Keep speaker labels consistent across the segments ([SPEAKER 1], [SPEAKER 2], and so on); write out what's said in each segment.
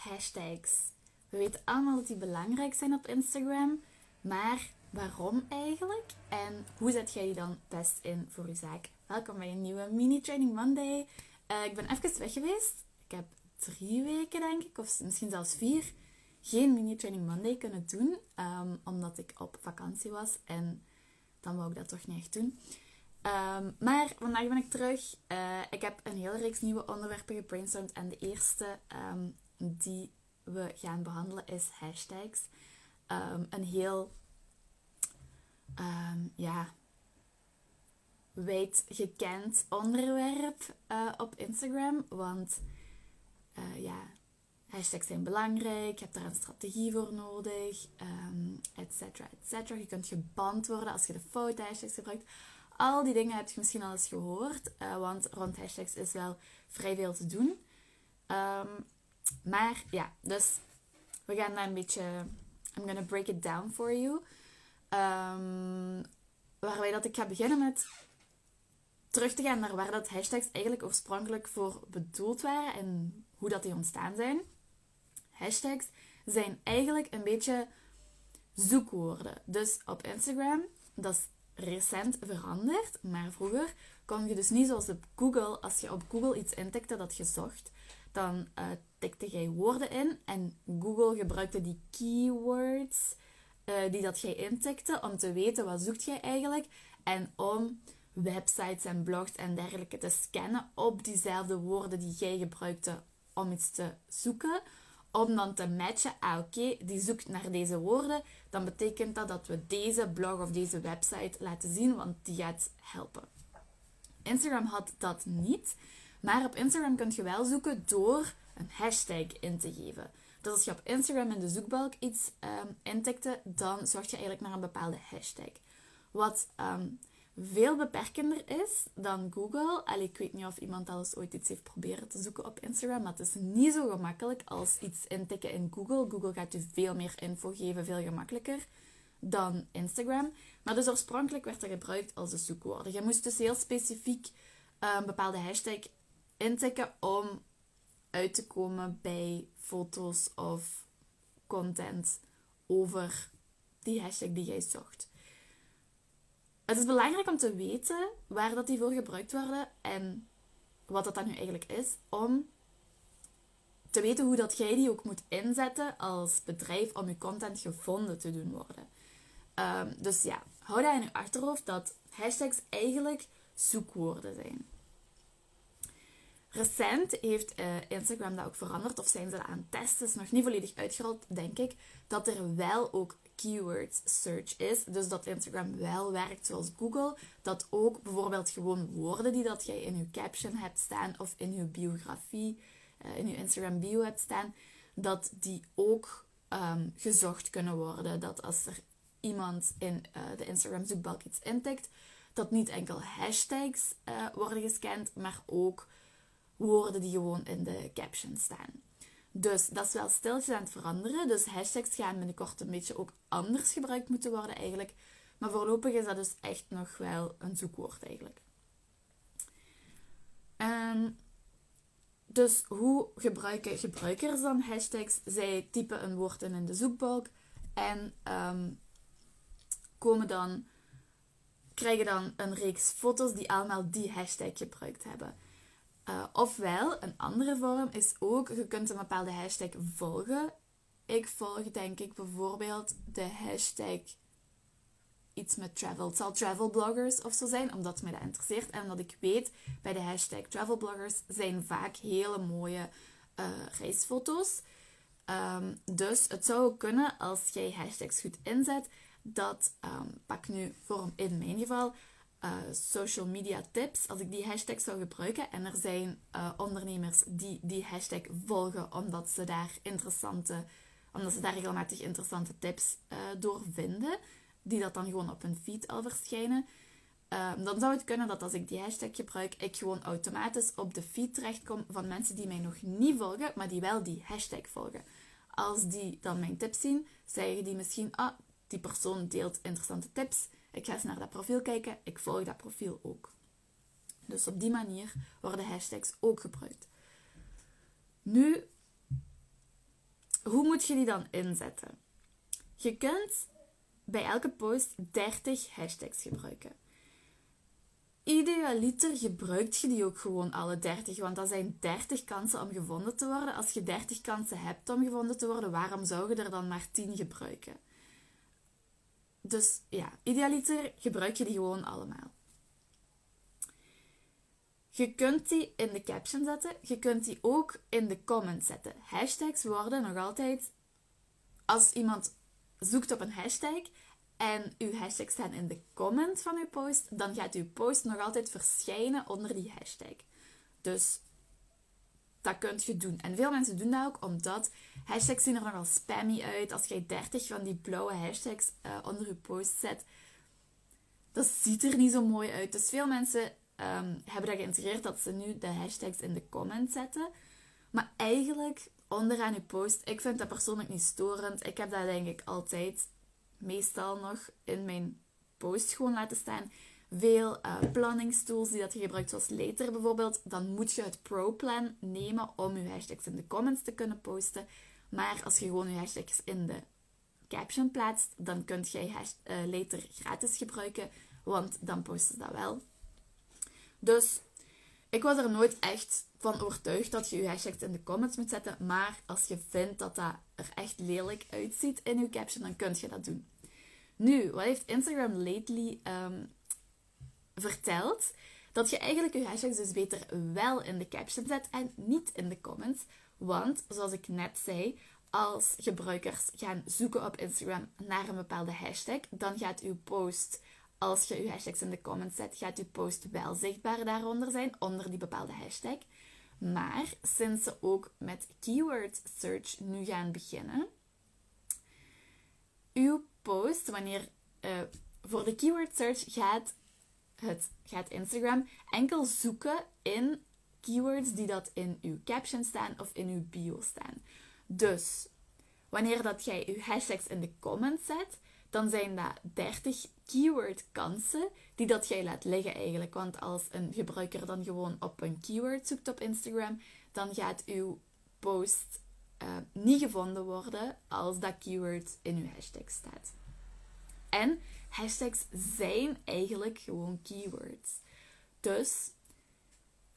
[SPEAKER 1] hashtags. We weten allemaal dat die belangrijk zijn op Instagram, maar waarom eigenlijk? En hoe zet jij die dan best in voor je zaak? Welkom bij een nieuwe Mini Training Monday. Uh, ik ben even weg geweest. Ik heb drie weken, denk ik, of misschien zelfs vier, geen Mini Training Monday kunnen doen, um, omdat ik op vakantie was en dan wou ik dat toch niet echt doen. Um, maar vandaag ben ik terug. Uh, ik heb een hele reeks nieuwe onderwerpen gebrainstormd. En de eerste um, die we gaan behandelen is hashtags. Um, een heel ja, wijd gekend onderwerp uh, op Instagram. Want uh, ja, hashtags zijn belangrijk. Je hebt daar een strategie voor nodig. et cetera, et cetera. Je kunt geband worden als je de foute hashtags gebruikt. Al die dingen heb je misschien al eens gehoord, uh, want rond hashtags is wel vrij veel te doen. Um, maar ja, dus we gaan daar een beetje. I'm gonna break it down for you. Um, waarbij dat ik ga beginnen met terug te gaan naar waar dat hashtags eigenlijk oorspronkelijk voor bedoeld waren en hoe dat die ontstaan zijn. Hashtags zijn eigenlijk een beetje zoekwoorden. Dus op Instagram, dat is recent veranderd. Maar vroeger kon je dus niet zoals op Google, als je op Google iets intikte dat je zocht, dan uh, tikte jij woorden in en Google gebruikte die keywords uh, die dat jij intikte om te weten wat zoekt jij eigenlijk en om websites en blogs en dergelijke te scannen op diezelfde woorden die jij gebruikte om iets te zoeken om dan te matchen, ah oké, die zoekt naar deze woorden, dan betekent dat dat we deze blog of deze website laten zien, want die gaat helpen. Instagram had dat niet, maar op Instagram kun je wel zoeken door een hashtag in te geven. Dus als je op Instagram in de zoekbalk iets um, intikte, dan zocht je eigenlijk naar een bepaalde hashtag. Wat um, veel beperkender is dan Google. Allee, ik weet niet of iemand al eens ooit iets heeft proberen te zoeken op Instagram, maar het is niet zo gemakkelijk als iets intikken in Google. Google gaat je veel meer info geven, veel gemakkelijker dan Instagram. Maar dus oorspronkelijk werd dat gebruikt als een zoekwoord. Je moest dus heel specifiek een bepaalde hashtag intikken om uit te komen bij foto's of content over die hashtag die jij zocht. Het is belangrijk om te weten waar dat die voor gebruikt worden en wat dat dan nu eigenlijk is, om te weten hoe dat jij die ook moet inzetten als bedrijf om je content gevonden te doen worden. Um, dus ja, hou dat in je achterhoofd dat hashtags eigenlijk zoekwoorden zijn. Recent heeft uh, Instagram dat ook veranderd, of zijn ze aan het testen, is nog niet volledig uitgerold, denk ik, dat er wel ook keyword search is. Dus dat Instagram wel werkt zoals Google. Dat ook bijvoorbeeld gewoon woorden die dat jij in je caption hebt staan of in je biografie, uh, in je Instagram bio hebt staan, dat die ook um, gezocht kunnen worden. Dat als er iemand in uh, de Instagram zoekbalk iets intikt, dat niet enkel hashtags worden gescand, maar ook woorden die gewoon in de caption staan. Dus dat is wel stiltjes aan het veranderen. Dus hashtags gaan binnenkort een beetje ook anders gebruikt moeten worden eigenlijk. Maar voorlopig is dat dus echt nog wel een zoekwoord eigenlijk. Um, dus hoe gebruiken gebruikers dan hashtags? Zij typen een woord in in de zoekbalk en um, komen dan, krijgen dan een reeks foto's die allemaal die hashtag gebruikt hebben. Uh, ofwel, een andere vorm is ook, je kunt een bepaalde hashtag volgen. Ik volg denk ik bijvoorbeeld de hashtag iets met travel. Het zal travel bloggers of zo zijn, omdat mij dat interesseert. En omdat ik weet, bij de hashtag travel bloggers zijn vaak hele mooie uh, reisfoto's. Um, dus het zou kunnen, als jij hashtags goed inzet, dat, um, pak nu voor in mijn geval, uh, social media tips, als ik die hashtag zou gebruiken. En er zijn uh, ondernemers die die hashtag volgen omdat ze daar interessante, omdat ze daar regelmatig interessante tips uh, door vinden, die dat dan gewoon op hun feed al verschijnen, dan zou het kunnen dat als ik die hashtag gebruik, ik gewoon automatisch op de feed terechtkom van mensen die mij nog niet volgen, maar die wel die hashtag volgen. Als die dan mijn tips zien, zeggen die misschien, ah, die persoon deelt interessante tips ik ga eens naar dat profiel kijken. Ik volg dat profiel ook. Dus op die manier worden hashtags ook gebruikt. Nu moet je die dan inzetten? Je kunt bij elke post 30 hashtags gebruiken. Idealiter gebruikt je die ook gewoon alle 30, want dat zijn 30 kansen om gevonden te worden. Als je 30 kansen hebt om gevonden te worden, waarom zou je er dan maar 10 gebruiken? Dus ja, idealiter gebruik je die gewoon allemaal. Je kunt die in de caption zetten. Je kunt die ook in de comments zetten. Hashtags worden nog altijd... Als iemand zoekt op een hashtag en uw hashtags staan in de comment van uw post, dan gaat uw post nog altijd verschijnen onder die hashtag. Dus dat kunt je doen. En veel mensen doen dat ook omdat hashtags zien er nogal spammy uit. Als jij 30 van die blauwe hashtags uh, onder je post zet, dat ziet er niet zo mooi uit. Dus veel mensen um, hebben dat geïntegreerd dat ze nu de hashtags in de comments zetten. Maar eigenlijk onderaan je post, ik vind dat persoonlijk niet storend. Ik heb dat denk ik altijd meestal nog in mijn post gewoon laten staan. Veel uh, planningstools die dat je gebruikt, zoals Later bijvoorbeeld, dan moet je het Pro-plan nemen om je hashtags in de comments te kunnen posten. Maar als je gewoon je hashtags in de caption plaatst, dan kun jij uh, Later gratis gebruiken, want dan posten ze dat wel. Dus ik was er nooit echt van overtuigd dat je je hashtags in de comments moet zetten. Maar als je vindt dat dat er echt lelijk uitziet in je caption, dan kun je dat doen. Nu, wat heeft Instagram lately um, verteld? Dat je eigenlijk je hashtags dus beter wel in de caption zet en niet in de comments. Want, zoals ik net zei, als gebruikers gaan zoeken op Instagram naar een bepaalde hashtag, dan gaat uw post als je je hashtags in de comments zet, gaat je post wel zichtbaar daaronder zijn, onder die bepaalde hashtag. Maar sinds ze ook met keyword search nu gaan beginnen, uw post, wanneer uh, voor de keyword search gaat, het, gaat Instagram enkel zoeken in keywords die dat in uw caption staan of in uw bio staan. Dus wanneer dat jij je hashtags in de comments zet, dan zijn dat 30 keyword kansen die dat jij laat liggen eigenlijk. Want als een gebruiker dan gewoon op een keyword zoekt op Instagram, dan gaat uw post uh, niet gevonden worden als dat keyword in uw hashtag staat. En hashtags zijn eigenlijk gewoon keywords. Dus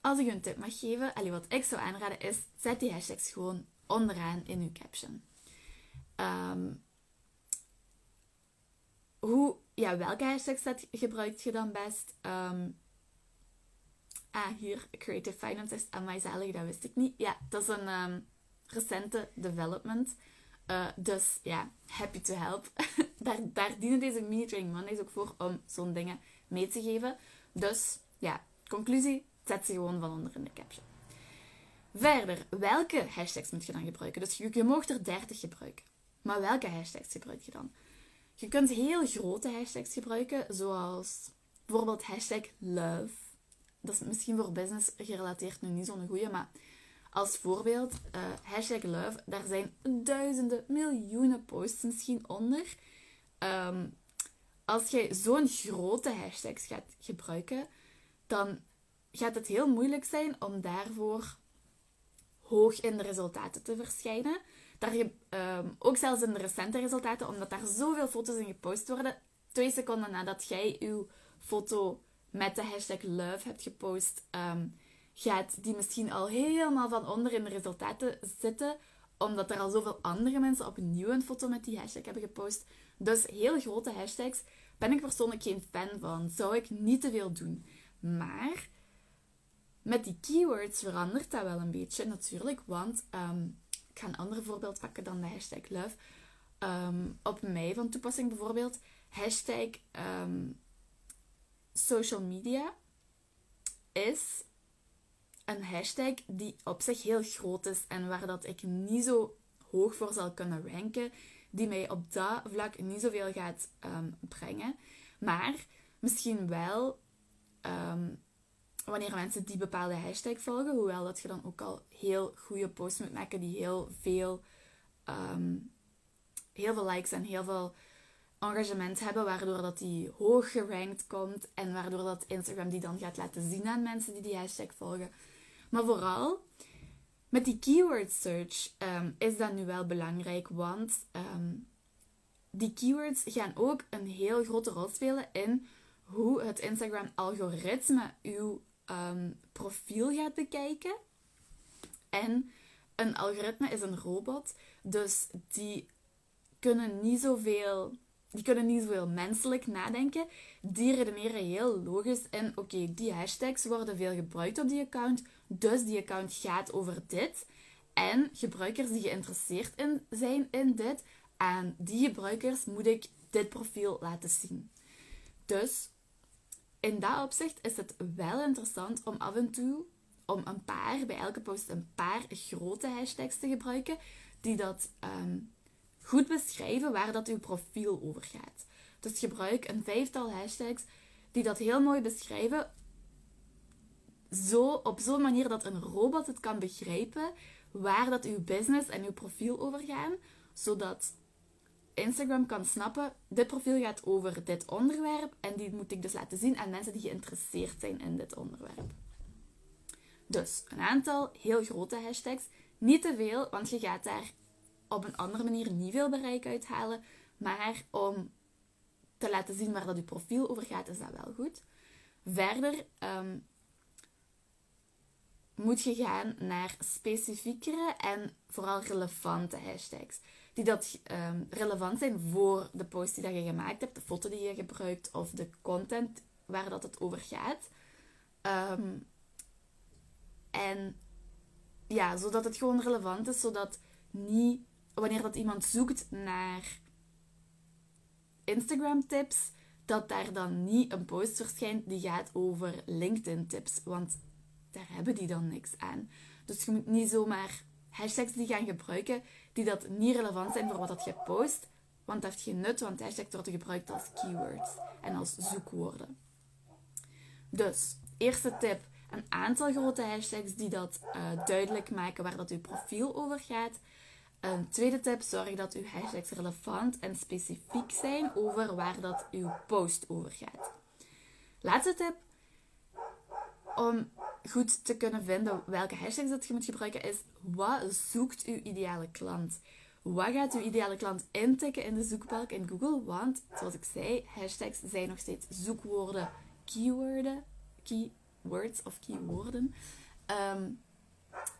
[SPEAKER 1] als ik een tip mag geven, wat ik zou aanraden is, zet die hashtags gewoon onderaan in uw caption. Um, hoe, ja, welke hashtags dat gebruikt je dan best? Um, ah, hier, Creative Finance is aan mij zalig, dat wist ik niet. Ja, dat is een um, recente development. Uh, dus ja, happy to help. daar, dienen deze mini training Mondays ook voor om zo'n dingen mee te geven. Dus ja, conclusie, zet ze gewoon van onder in de caption. Verder, welke hashtags moet je dan gebruiken? Dus je, je mag er 30 gebruiken. Maar welke hashtags gebruik je dan? Je kunt heel grote hashtags gebruiken, zoals bijvoorbeeld hashtag love. Dat is misschien voor business gerelateerd nu niet zo'n goede, maar als voorbeeld, uh, hashtag love, daar zijn duizenden, miljoenen posts misschien onder. Ehm, als je zo'n grote hashtags gaat gebruiken, dan gaat het heel moeilijk zijn om daarvoor hoog in de resultaten te verschijnen. Daar ehm, ook zelfs in de recente resultaten, omdat daar zoveel foto's in gepost worden, twee seconden nadat jij uw foto met de hashtag love hebt gepost, ehm, gaat die misschien al helemaal van onder in de resultaten zitten, omdat er al zoveel andere mensen opnieuw een foto met die hashtag hebben gepost. Dus heel grote hashtags ben ik persoonlijk geen fan van. Zou ik niet te veel doen. Maar met die keywords verandert dat wel een beetje natuurlijk, want ehm, ik ga een ander voorbeeld pakken dan de hashtag love. Ehm, op mij van toepassing bijvoorbeeld hashtag ehm, social media is een hashtag die op zich heel groot is en waar dat ik niet zo hoog voor zal kunnen ranken, die mij op dat vlak niet zoveel gaat um, brengen, maar misschien wel wanneer mensen die bepaalde hashtag volgen, hoewel dat je dan ook al heel goede posts moet maken die heel veel, ehm, heel veel likes en heel veel engagement hebben, waardoor dat die hoog gerankt komt en waardoor dat Instagram die dan gaat laten zien aan mensen die die hashtag volgen. Maar vooral Met die keyword search ehm, is dat nu wel belangrijk, want ehm, die keywords gaan ook een heel grote rol spelen in hoe het Instagram-algoritme uw ehm, profiel gaat bekijken. En een algoritme is een robot, dus die kunnen niet zoveel, die kunnen niet zoveel menselijk nadenken. Die redeneren heel logisch en oké, die hashtags worden veel gebruikt op die account, dus die account gaat over dit. En gebruikers die geïnteresseerd in zijn in dit, aan die gebruikers moet ik dit profiel laten zien. Dus in dat opzicht is het wel interessant om af en toe om een paar, bij elke post een paar grote hashtags te gebruiken die dat ehm, goed beschrijven waar dat uw profiel over gaat. Dus gebruik een vijftal hashtags die dat heel mooi beschrijven, zo, op zo'n manier dat een robot het kan begrijpen waar dat uw business en uw profiel over gaan, zodat Instagram kan snappen, dit profiel gaat over dit onderwerp en die moet ik dus laten zien aan mensen die geïnteresseerd zijn in dit onderwerp. Dus een aantal heel grote hashtags, niet te veel, want je gaat daar op een andere manier niet veel bereik uithalen, maar om te laten zien waar dat je profiel over gaat, is dat wel goed. Verder um, moet je gaan naar specifiekere en vooral relevante hashtags die dat um, relevant zijn voor de post die dat je gemaakt hebt, de foto die je gebruikt of de content waar dat het over gaat. Um, en ja, zodat het gewoon relevant is, zodat niet wanneer dat iemand zoekt naar Instagram tips, dat daar dan niet een post verschijnt die gaat over LinkedIn tips, want daar hebben die dan niks aan. Dus je moet niet zomaar hashtags die gaan gebruiken die dat niet relevant zijn voor wat dat je post. Want dat heeft geen nut, want hashtags worden gebruikt als keywords en als zoekwoorden. Dus, eerste tip. Een aantal grote hashtags die dat uh, duidelijk maken waar dat uw profiel over gaat. Een tweede tip, zorg dat uw hashtags relevant en specifiek zijn over waar dat uw post over gaat. Laatste tip, om goed te kunnen vinden welke hashtags dat je moet gebruiken, is wat zoekt uw ideale klant? Wat gaat uw ideale klant intikken in de zoekbalk in Google? Want, zoals ik zei, hashtags zijn nog steeds zoekwoorden, keywords of keywoorden. Um,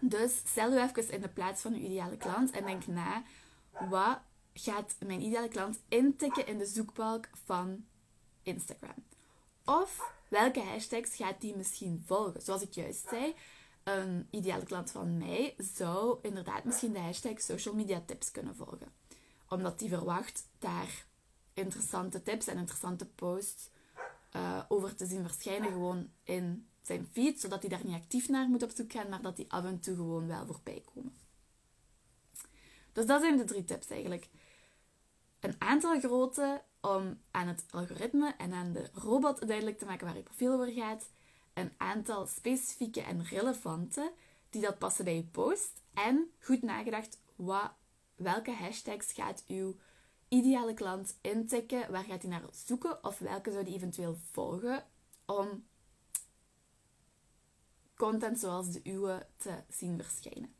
[SPEAKER 1] dus stel u even in de plaats van uw ideale klant en denk na, wat gaat mijn ideale klant intikken in de zoekbalk van Instagram? Of welke hashtags gaat die misschien volgen? Zoals ik juist zei, een ideale klant van mij zou inderdaad misschien de hashtag social media tips kunnen volgen. Omdat die verwacht daar interessante tips en interessante posts uh, over te zien verschijnen gewoon in zijn feed, zodat hij daar niet actief naar moet op zoek gaan, maar dat die af en toe gewoon wel voorbij komen. Dus dat zijn de drie tips eigenlijk. Een aantal grote om aan het algoritme en aan de robot duidelijk te maken waar je profiel over gaat. Een aantal specifieke en relevante die dat passen bij je post. En goed nagedacht wat, welke hashtags gaat uw ideale klant intikken, waar gaat hij naar zoeken of welke zou die eventueel volgen om content zoals de uwe te zien verschijnen.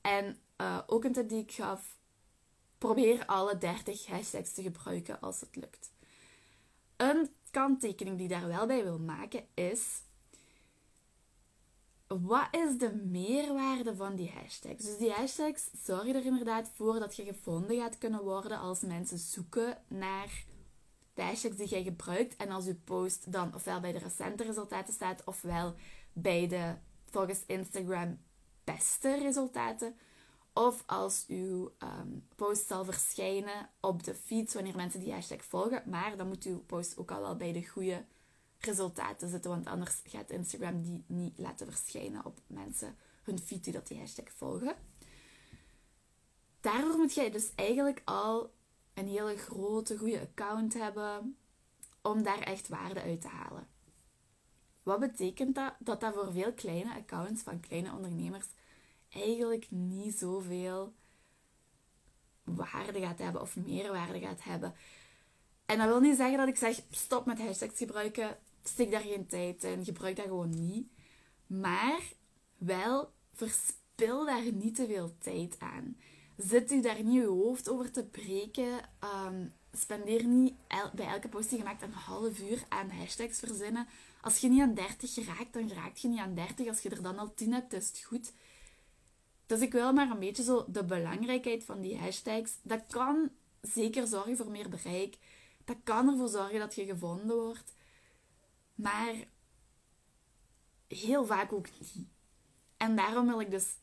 [SPEAKER 1] En uh, ook een tip die ik gaf Probeer alle 30 hashtags te gebruiken als het lukt. Een kanttekening die daar wel bij wil maken is: wat is de meerwaarde van die hashtags? Dus die hashtags zorgen er inderdaad voor dat je gevonden gaat kunnen worden als mensen zoeken naar de hashtags die jij gebruikt. En als je post dan ofwel bij de recente resultaten staat, ofwel bij de volgens Instagram beste resultaten. Of als uw um, post zal verschijnen op de feed wanneer mensen die hashtag volgen. Maar dan moet uw post ook al wel bij de goede resultaten zitten. Want anders gaat Instagram die niet laten verschijnen op mensen hun feed die dat die hashtag volgen. Daarvoor moet jij dus eigenlijk al een hele grote, goede account hebben om daar echt waarde uit te halen. Wat betekent dat? Dat dat voor veel kleine accounts van kleine ondernemers eigenlijk niet zoveel waarde gaat hebben of meerwaarde gaat hebben. En dat wil niet zeggen dat ik zeg stop met hashtags gebruiken, stik daar geen tijd in, gebruik dat gewoon niet. Maar Wel, verspil daar niet te veel tijd aan. Zit u daar niet je hoofd over te breken. Um, spendeer niet bij elke post die je maakt een half uur aan hashtags verzinnen. Als je niet aan 30 raakt, dan raakt je niet aan 30. Als je er dan al 10 hebt, is het goed. Dus ik wil maar een beetje zo de belangrijkheid van die hashtags. Dat kan zeker zorgen voor meer bereik. Dat kan ervoor zorgen dat je gevonden wordt. Maar heel vaak ook niet. En daarom wil ik dus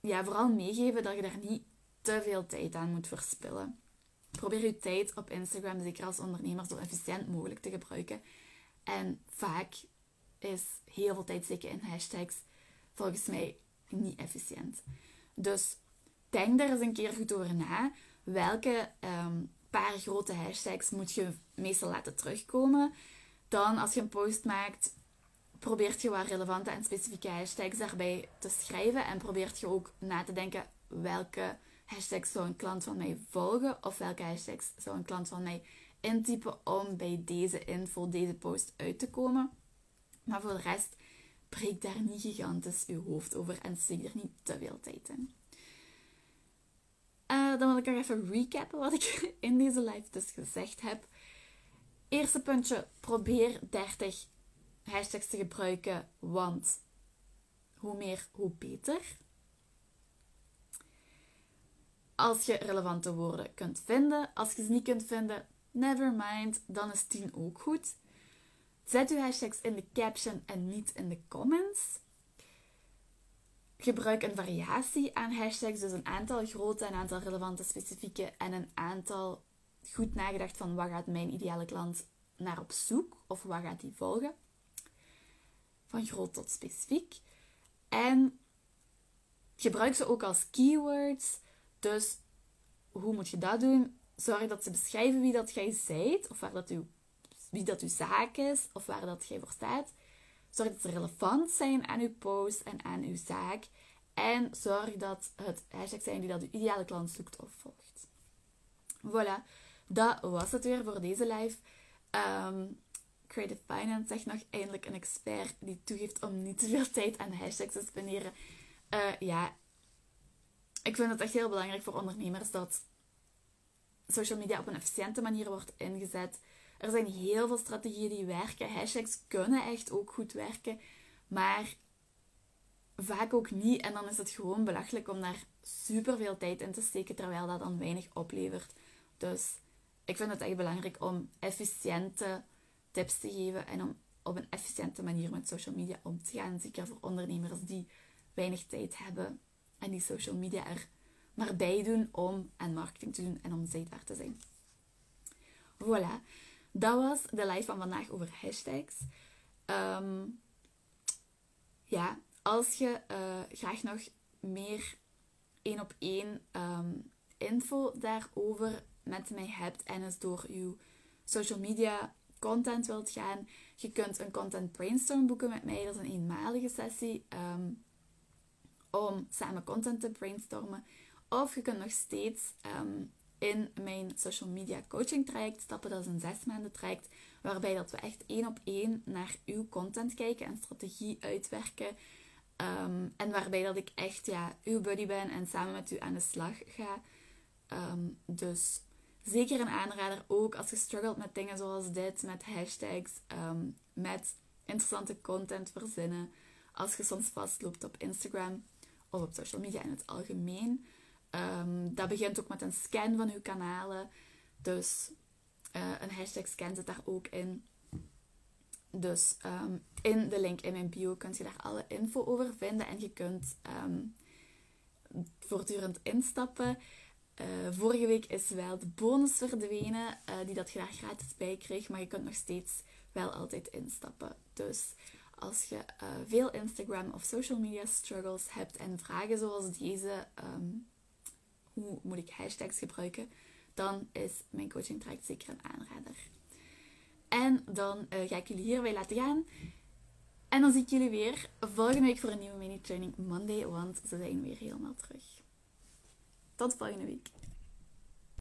[SPEAKER 1] ja, vooral meegeven dat je daar niet te veel tijd aan moet verspillen. Probeer je tijd op Instagram, zeker als ondernemer, zo efficiënt mogelijk te gebruiken. En vaak is heel veel tijd steken in hashtags volgens mij niet efficiënt. Dus denk daar eens een keer goed over na. Welke ehm, paar grote hashtags moet je meestal laten terugkomen? Dan, als je een post maakt, probeert je wat relevante en specifieke hashtags daarbij te schrijven. En probeert je ook na te denken welke hashtags zou een klant van mij volgen. Of welke hashtags zou een klant van mij intypen om bij deze info, deze post uit te komen. Maar voor de rest, breek daar niet gigantisch je hoofd over en steek er niet te veel tijd in. Uh, dan wil ik nog even recappen wat ik in deze live dus gezegd heb. Eerste puntje, probeer 30 hashtags te gebruiken, want hoe meer, hoe beter. Als je relevante woorden kunt vinden. Als je ze niet kunt vinden, never mind, dan is 10 ook goed. Zet uw hashtags in de caption en niet in de comments. Gebruik een variatie aan hashtags, dus een aantal grote, een aantal relevante, specifieke en een aantal goed nagedacht van wat gaat mijn ideale klant naar op zoek of wat gaat die volgen. Van groot tot specifiek. En gebruik ze ook als keywords. Dus hoe moet je dat doen? Zorg dat ze beschrijven wie dat jij zijt of waar dat uw, wie dat uw zaak is of waar dat jij voor staat. Zorg dat ze relevant zijn aan uw post en aan uw zaak. En zorg dat het hashtag zijn die dat uw ideale klant zoekt of volgt. Voilà, dat was het weer voor deze live. Um, Creative Finance zegt nog eindelijk een expert die toegeeft om niet te veel tijd aan hashtags te spenderen. Uh, ja, ik vind het echt heel belangrijk voor ondernemers dat social media op een efficiënte manier wordt ingezet. Er zijn heel veel strategieën die werken. Hashtags kunnen echt ook goed werken, maar vaak ook niet. En dan is het gewoon belachelijk om daar super veel tijd in te steken, terwijl dat dan weinig oplevert. Dus ik vind het echt belangrijk om efficiënte tips te geven en om op een efficiënte manier met social media om te gaan. Zeker voor ondernemers die weinig tijd hebben en die social media er maar bij doen om aan marketing te doen en om zichtbaar te zijn. Voilà, dat was de live van vandaag over hashtags. Ehm, ja, als je uh, graag nog meer één op één ehm, info daarover met mij hebt en eens door uw social media content wilt gaan, je kunt een content brainstorm boeken met mij. Dat is een eenmalige sessie ehm, om samen content te brainstormen. Of je kunt nog steeds in mijn social media coaching traject stappen. Dat is een zes maanden traject. Waarbij dat we echt één op één naar uw content kijken en strategie uitwerken. Ehm, en waarbij dat ik echt ja, uw buddy ben en samen met u aan de slag ga. dus zeker een aanrader ook als je struggelt met dingen zoals dit, met hashtags, ehm, met interessante content verzinnen. Als je soms vastloopt op Instagram of op social media in het algemeen. Um, dat begint ook met een scan van je kanalen. Dus uh, een hashtag scan zit daar ook in. Dus um, in de link in mijn bio kun je daar alle info over vinden. En je kunt voortdurend instappen. Uh, vorige week is wel de bonus verdwenen, uh, die dat je daar gratis bij kreeg, maar je kunt nog steeds wel altijd instappen. Dus als je veel Instagram of social media struggles hebt en vragen zoals deze, hoe moet ik hashtags gebruiken, dan is mijn coaching traject zeker een aanrader. En dan ga ik jullie hierbij laten gaan. En dan zie ik jullie weer volgende week voor een nieuwe mini-training Monday, want ze zijn weer helemaal terug. Tot volgende week.